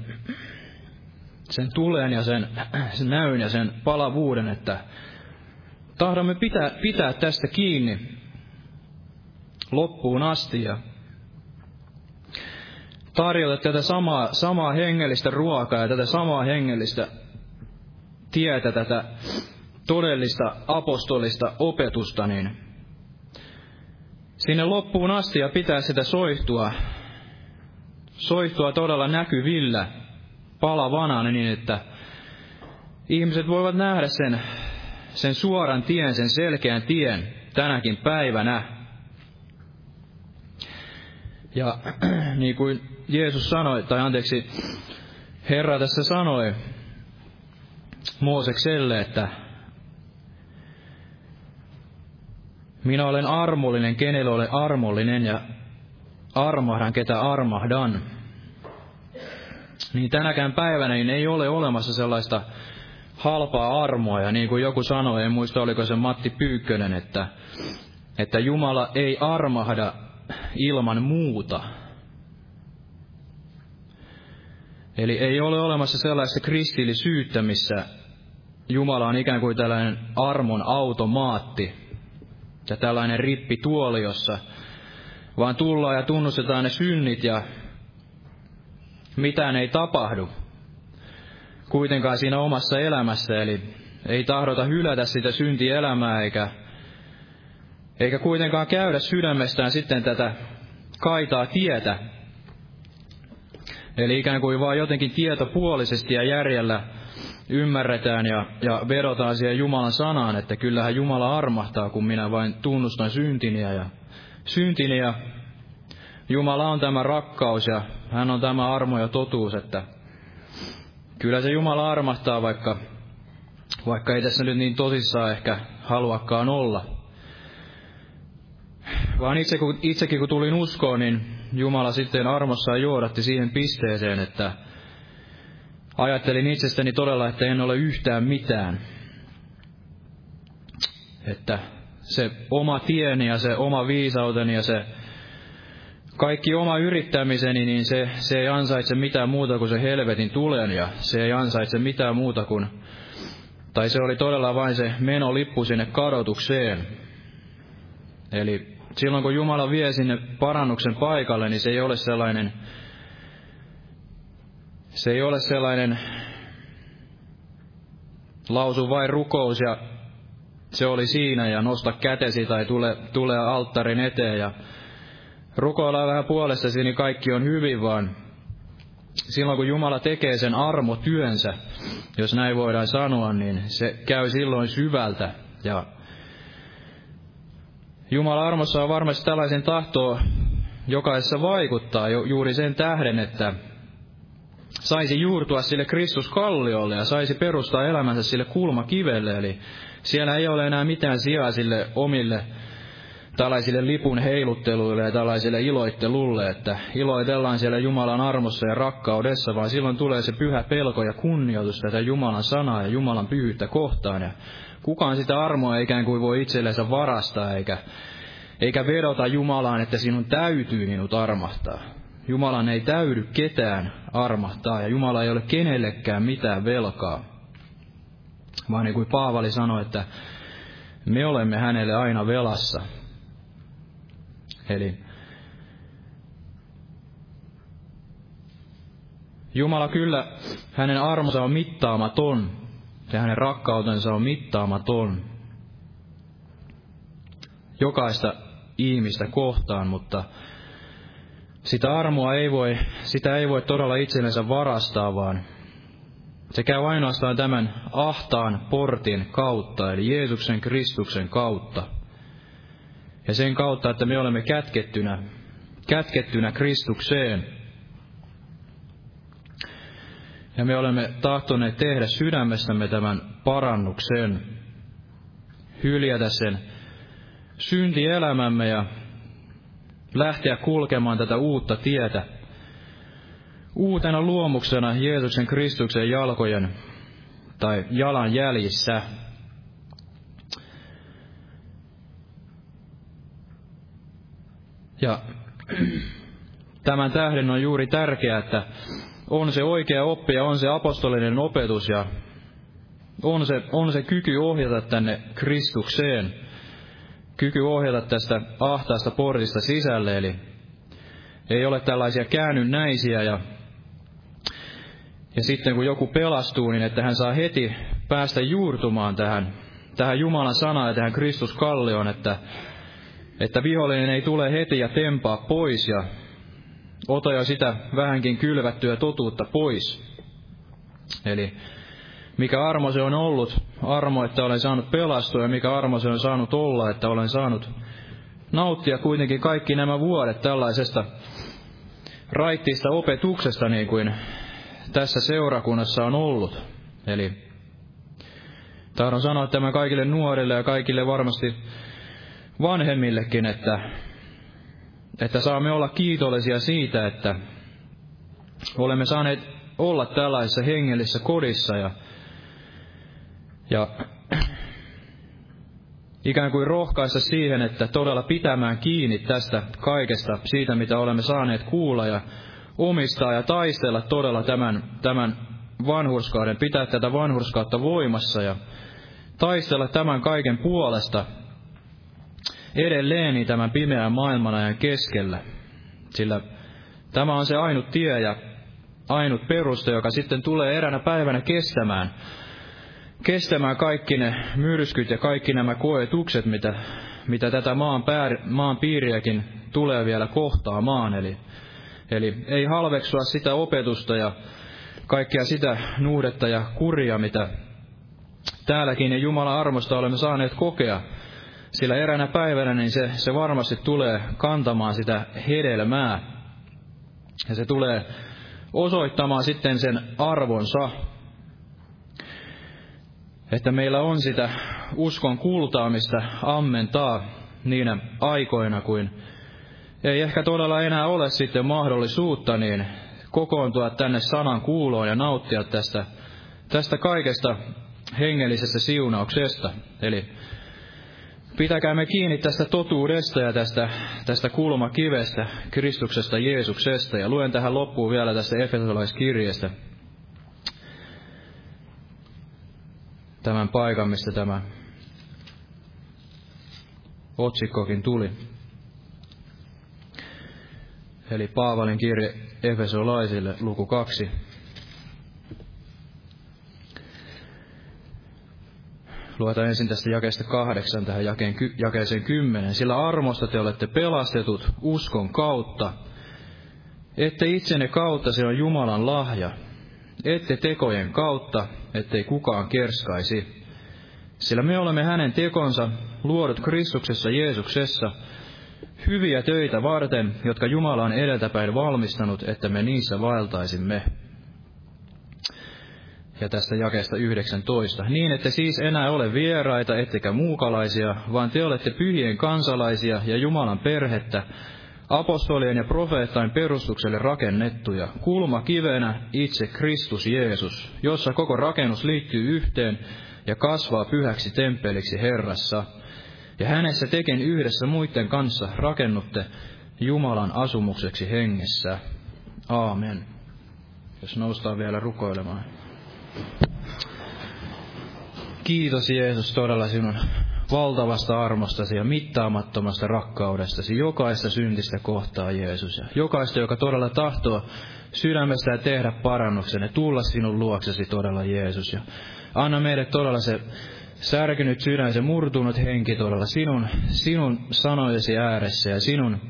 S4: sen tuleen ja sen, sen näyn ja sen palavuuden, että tahdomme pitää, pitää tästä kiinni loppuun asti ja tarjota tätä samaa, samaa hengellistä ruokaa ja tätä samaa hengellistä tietä, tätä todellista apostolista opetusta, niin sinne loppuun asti ja pitää sitä soihtua soihtua todella näkyvillä palavana niin, että ihmiset voivat nähdä sen, sen suoran tien, sen selkeän tien tänäkin päivänä. Ja niin kuin Jeesus sanoi, tai anteeksi, Herra tässä sanoi Moosekselle, että minä olen armollinen, kenelle olen armollinen, ja armahdan, ketä armahdan. Niin tänäkään päivänä niin ei ole olemassa sellaista halpaa armoa, ja niin kuin joku sanoi, en muista oliko se Matti Pyykkönen, että, että Jumala ei armahda ilman muuta. Eli ei ole olemassa sellaista kristillisyyttä, missä Jumala on ikään kuin tällainen armon automaatti ja tällainen rippituoli, jossa vaan tullaan ja tunnustetaan ne synnit ja mitään ei tapahdu kuitenkaan siinä omassa elämässä, eli ei tahdota hylätä sitä syntielämää eikä, eikä kuitenkaan käydä sydämestään sitten tätä kaitaa tietä. Eli ikään kuin vaan jotenkin tietopuolisesti ja järjellä ymmärretään ja, ja vedotaan siihen Jumalan sanaan, että kyllähän Jumala armahtaa, kun minä vain tunnustan syntiniä ja syntini ja Jumala on tämä rakkaus ja hän on tämä armo ja totuus, että kyllä se Jumala armahtaa, vaikka, vaikka ei tässä nyt niin tosissaan ehkä haluakaan olla. Vaan itse, kun, itsekin kun tulin uskoon, niin Jumala sitten armossaan joodatti siihen pisteeseen, että ajattelin itsestäni todella, että en ole yhtään mitään. Että se oma tieni ja se oma viisauteni ja se kaikki oma yrittämiseni, niin se, se ei ansaitse mitään muuta kuin se helvetin tulen ja se ei ansaitse mitään muuta kuin, tai se oli todella vain se menolippu sinne kadotukseen. Eli silloin kun Jumala vie sinne parannuksen paikalle, niin se ei ole sellainen, se ei ole sellainen lausu vain rukous ja se oli siinä ja nosta kätesi tai tule, tule alttarin eteen ja rukoillaan vähän puolestasi, niin kaikki on hyvin, vaan silloin kun Jumala tekee sen armotyönsä, jos näin voidaan sanoa, niin se käy silloin syvältä. Ja Jumala armossa on varmasti tällaisen tahtoa jokaisessa vaikuttaa juuri sen tähden, että saisi juurtua sille Kristuskalliolle ja saisi perustaa elämänsä sille kulmakivelle. Eli siellä ei ole enää mitään sijaa sille omille tällaisille lipun heilutteluille ja tällaisille iloittelulle, että iloitellaan siellä Jumalan armossa ja rakkaudessa, vaan silloin tulee se pyhä pelko ja kunnioitus tätä Jumalan sanaa ja Jumalan pyhyyttä kohtaan. Ja kukaan sitä armoa ikään kuin voi itsellensä varastaa, eikä, eikä vedota Jumalaan, että sinun täytyy minut armahtaa. Jumalan ei täydy ketään armahtaa ja Jumala ei ole kenellekään mitään velkaa. Vaan niin kuin Paavali sanoi, että me olemme hänelle aina velassa. Eli Jumala kyllä, hänen armonsa on mittaamaton ja hänen rakkautensa on mittaamaton jokaista ihmistä kohtaan, mutta sitä armoa ei voi, sitä ei voi todella itsellensä varastaa, vaan se käy ainoastaan tämän ahtaan portin kautta, eli Jeesuksen Kristuksen kautta. Ja sen kautta, että me olemme kätkettynä, kätkettynä Kristukseen. Ja me olemme tahtoneet tehdä sydämestämme tämän parannuksen, hyljätä sen syntielämämme ja lähteä kulkemaan tätä uutta tietä uutena luomuksena Jeesuksen Kristuksen jalkojen tai jalan jäljissä. Ja tämän tähden on juuri tärkeää, että on se oikea oppi ja on se apostolinen opetus ja on se, on se kyky ohjata tänne Kristukseen, kyky ohjata tästä ahtaasta portista sisälle, eli ei ole tällaisia käännynnäisiä ja ja sitten kun joku pelastuu, niin että hän saa heti päästä juurtumaan tähän, tähän Jumalan sanaan ja tähän Kristuskallioon, että, että vihollinen ei tule heti ja tempaa pois ja ota jo sitä vähänkin kylvättyä totuutta pois. Eli mikä armo se on ollut, armo, että olen saanut pelastua, ja mikä armo se on saanut olla, että olen saanut nauttia kuitenkin kaikki nämä vuodet tällaisesta raittista opetuksesta, niin kuin tässä seurakunnassa on ollut. Eli tahdon sanoa tämän kaikille nuorille ja kaikille varmasti vanhemmillekin, että, että saamme olla kiitollisia siitä, että olemme saaneet olla tällaisessa hengellisessä kodissa ja, ja ikään kuin rohkaista siihen, että todella pitämään kiinni tästä kaikesta, siitä mitä olemme saaneet kuulla ja omistaa ja taistella todella tämän, tämän vanhurskauden, pitää tätä vanhurskautta voimassa ja taistella tämän kaiken puolesta edelleen tämän pimeän maailmanajan keskellä. Sillä tämä on se ainut tie ja ainut peruste, joka sitten tulee eränä päivänä kestämään, kestämään kaikki ne myrskyt ja kaikki nämä koetukset, mitä, mitä tätä maan, päär, maan piiriäkin tulee vielä kohtaamaan. Eli Eli ei halveksua sitä opetusta ja kaikkea sitä nuhdetta ja kuria, mitä täälläkin ja Jumalan armosta olemme saaneet kokea. Sillä eränä päivänä niin se, se varmasti tulee kantamaan sitä hedelmää. Ja se tulee osoittamaan sitten sen arvonsa. Että meillä on sitä uskon kultaamista ammentaa niinä aikoina, kuin ei ehkä todella enää ole sitten mahdollisuutta niin kokoontua tänne sanan kuuloon ja nauttia tästä, tästä kaikesta hengellisestä siunauksesta. Eli pitäkäämme kiinni tästä totuudesta ja tästä, tästä kulmakivestä, Kristuksesta Jeesuksesta. Ja luen tähän loppuun vielä tästä Efesolaiskirjeestä tämän paikan, mistä tämä otsikkokin tuli. Eli Paavalin kirje Efesolaisille, luku 2. Luetaan ensin tästä jakeesta kahdeksan tähän jakeen, jakeeseen kymmenen. Sillä armosta te olette pelastetut uskon kautta, ette itsenne kautta se on Jumalan lahja, ette tekojen kautta, ettei kukaan kerskaisi. Sillä me olemme hänen tekonsa, luodut Kristuksessa Jeesuksessa, hyviä töitä varten, jotka Jumala on edeltäpäin valmistanut, että me niissä vaeltaisimme. Ja tästä jakeesta 19. Niin, että siis enää ole vieraita, ettekä muukalaisia, vaan te olette pyhien kansalaisia ja Jumalan perhettä, apostolien ja profeettain perustukselle rakennettuja, kulma kivenä itse Kristus Jeesus, jossa koko rakennus liittyy yhteen ja kasvaa pyhäksi temppeliksi Herrassa – ja hänessä teken yhdessä muiden kanssa rakennutte Jumalan asumukseksi hengessä. Aamen. Jos noustaan vielä rukoilemaan. Kiitos Jeesus todella sinun valtavasta armostasi ja mittaamattomasta rakkaudestasi jokaista syntistä kohtaa Jeesus. Ja jokaista, joka todella tahtoo sydämestä tehdä parannuksen ja tulla sinun luoksesi todella Jeesus. Ja anna meille todella se särkynyt sydän, se murtunut henki todella sinun, sinun sanojesi ääressä ja sinun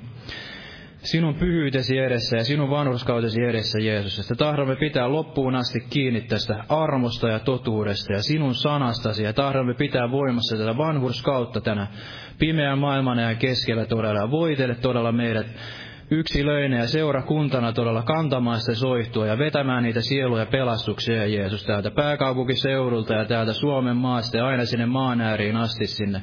S4: sinun pyhyytesi edessä ja sinun vanhurskautesi edessä, Jeesus. Että tahdomme pitää loppuun asti kiinni tästä armosta ja totuudesta ja sinun sanastasi ja tahdomme pitää voimassa tätä vanhurskautta tänä pimeän maailman ja keskellä todella. Ja voitele todella meidät yksilöinä ja seurakuntana todella kantamaan sitä soihtua ja vetämään niitä sieluja pelastuksia, Jeesus, täältä pääkaupunkiseudulta ja täältä Suomen maasta ja aina sinne maan ääriin asti sinne.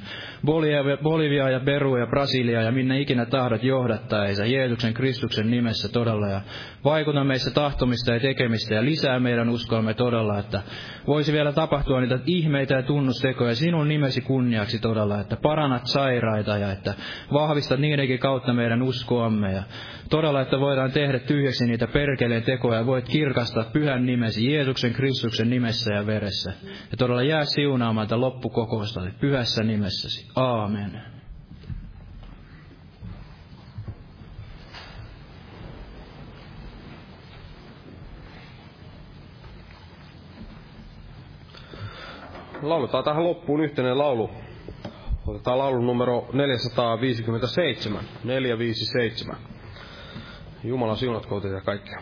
S4: Bolivia, ja Peru ja Brasilia ja minne ikinä tahdot johdattaa, Isä, Jeesuksen Kristuksen nimessä todella. Ja vaikuta meissä tahtomista ja tekemistä ja lisää meidän uskoamme todella, että voisi vielä tapahtua niitä ihmeitä ja tunnustekoja sinun nimesi kunniaksi todella, että parannat sairaita ja että vahvistat niidenkin kautta meidän uskoamme ja todella, että voidaan tehdä tyhjäksi niitä perkeleen tekoja, voit kirkastaa pyhän nimesi Jeesuksen Kristuksen nimessä ja veressä. Ja todella jää siunaamaan tätä loppukokousta pyhässä nimessäsi. Aamen.
S2: Lauletaan tähän loppuun yhteinen laulu. Otetaan laulu numero 457. 457. Jumala siunatkoon teitä kaikkia.